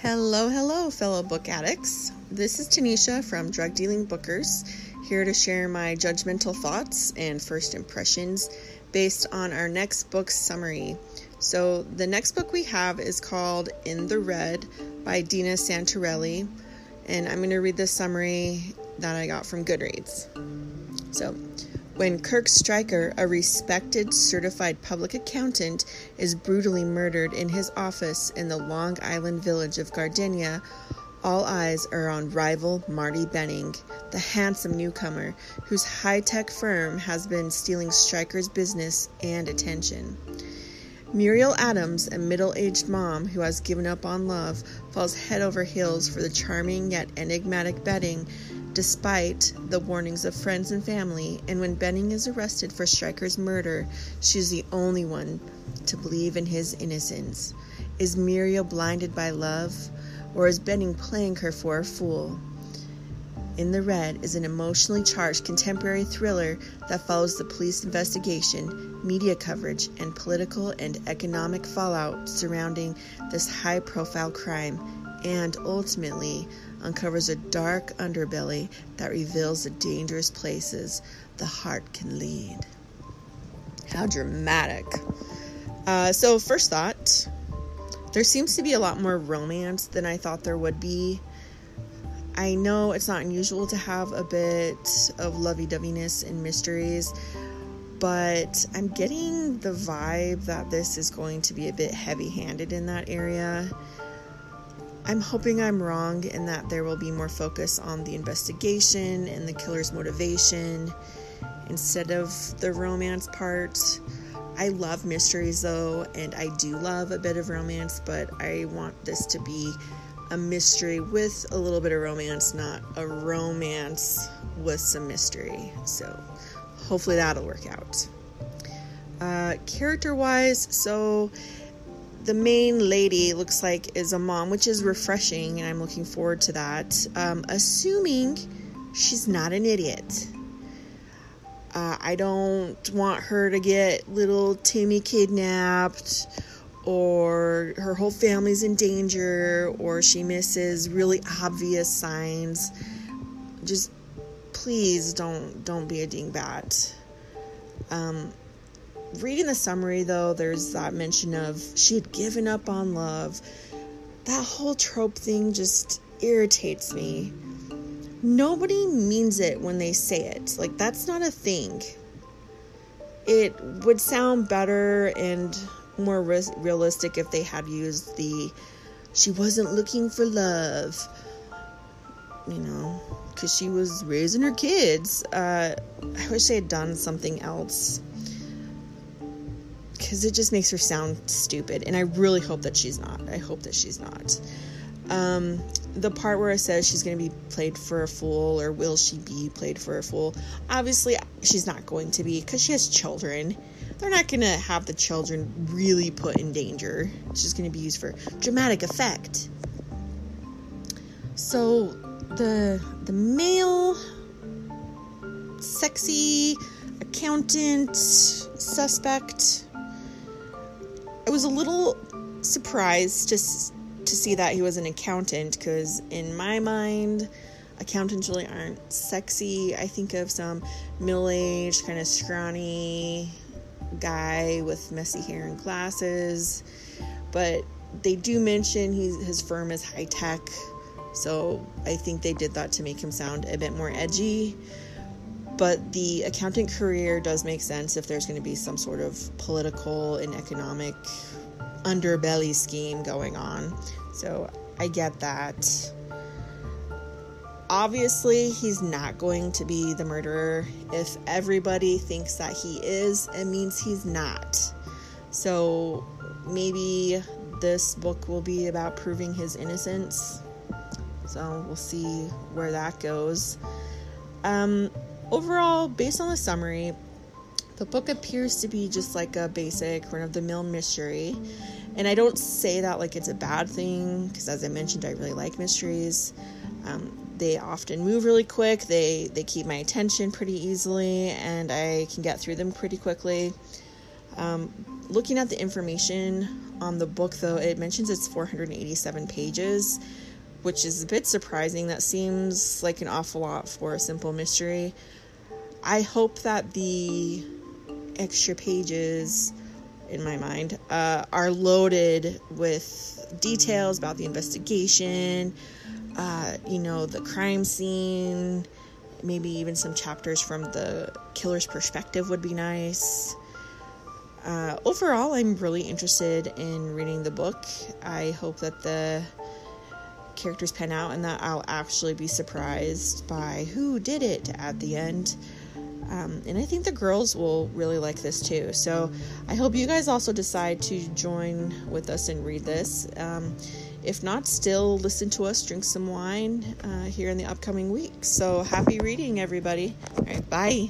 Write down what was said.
Hello, hello, fellow book addicts. This is Tanisha from Drug Dealing Bookers, here to share my judgmental thoughts and first impressions based on our next book summary. So, the next book we have is called In the Red by Dina Santarelli, and I'm going to read the summary that I got from Goodreads. So, when Kirk Stryker, a respected certified public accountant, is brutally murdered in his office in the Long Island village of Gardenia, all eyes are on rival Marty Benning, the handsome newcomer whose high tech firm has been stealing Stryker's business and attention. Muriel Adams, a middle aged mom who has given up on love, falls head over heels for the charming yet enigmatic Benning despite the warnings of friends and family, and when Benning is arrested for Stryker's murder, she's the only one to believe in his innocence. Is Muriel blinded by love, or is Benning playing her for a fool? In the Red is an emotionally charged contemporary thriller that follows the police investigation, media coverage, and political and economic fallout surrounding this high profile crime, and ultimately uncovers a dark underbelly that reveals the dangerous places the heart can lead. How dramatic. Uh, so, first thought there seems to be a lot more romance than I thought there would be. I know it's not unusual to have a bit of lovey doveyness in mysteries, but I'm getting the vibe that this is going to be a bit heavy handed in that area. I'm hoping I'm wrong and that there will be more focus on the investigation and the killer's motivation instead of the romance part. I love mysteries though, and I do love a bit of romance, but I want this to be a mystery with a little bit of romance, not a romance with some mystery. So hopefully that'll work out. Uh, character wise, so the main lady looks like is a mom, which is refreshing, and I'm looking forward to that. Um, assuming she's not an idiot. Uh, I don't want her to get little Timmy kidnapped, or her whole family's in danger, or she misses really obvious signs. Just please don't don't be a dingbat. Um, reading the summary, though, there's that mention of she had given up on love. That whole trope thing just irritates me. Nobody means it when they say it. Like, that's not a thing. It would sound better and more re- realistic if they had used the she wasn't looking for love, you know, because she was raising her kids. Uh, I wish they had done something else because it just makes her sound stupid. And I really hope that she's not. I hope that she's not. Um, the part where it says she's going to be played for a fool, or will she be played for a fool? Obviously, she's not going to be because she has children. They're not going to have the children really put in danger. It's just going to be used for dramatic effect. So the the male sexy accountant suspect I was a little surprised to to see that he was an accountant because in my mind, accountants really aren't sexy. I think of some middle-aged, kind of scrawny guy with messy hair and glasses, but they do mention he's, his firm is high tech, so I think they did that to make him sound a bit more edgy but the accountant career does make sense if there's going to be some sort of political and economic underbelly scheme going on. So I get that. Obviously, he's not going to be the murderer. If everybody thinks that he is, it means he's not. So maybe this book will be about proving his innocence. So we'll see where that goes. Um, Overall, based on the summary, the book appears to be just like a basic run of the mill mystery. And I don't say that like it's a bad thing, because as I mentioned, I really like mysteries. Um, they often move really quick, they, they keep my attention pretty easily, and I can get through them pretty quickly. Um, looking at the information on the book, though, it mentions it's 487 pages, which is a bit surprising. That seems like an awful lot for a simple mystery. I hope that the extra pages, in my mind, uh, are loaded with details about the investigation, uh, you know, the crime scene, maybe even some chapters from the killer's perspective would be nice. Uh, overall, I'm really interested in reading the book. I hope that the characters pan out and that I'll actually be surprised by who did it at the end. Um, and I think the girls will really like this too. So I hope you guys also decide to join with us and read this. Um, if not, still listen to us drink some wine uh, here in the upcoming weeks. So happy reading, everybody. All right, bye.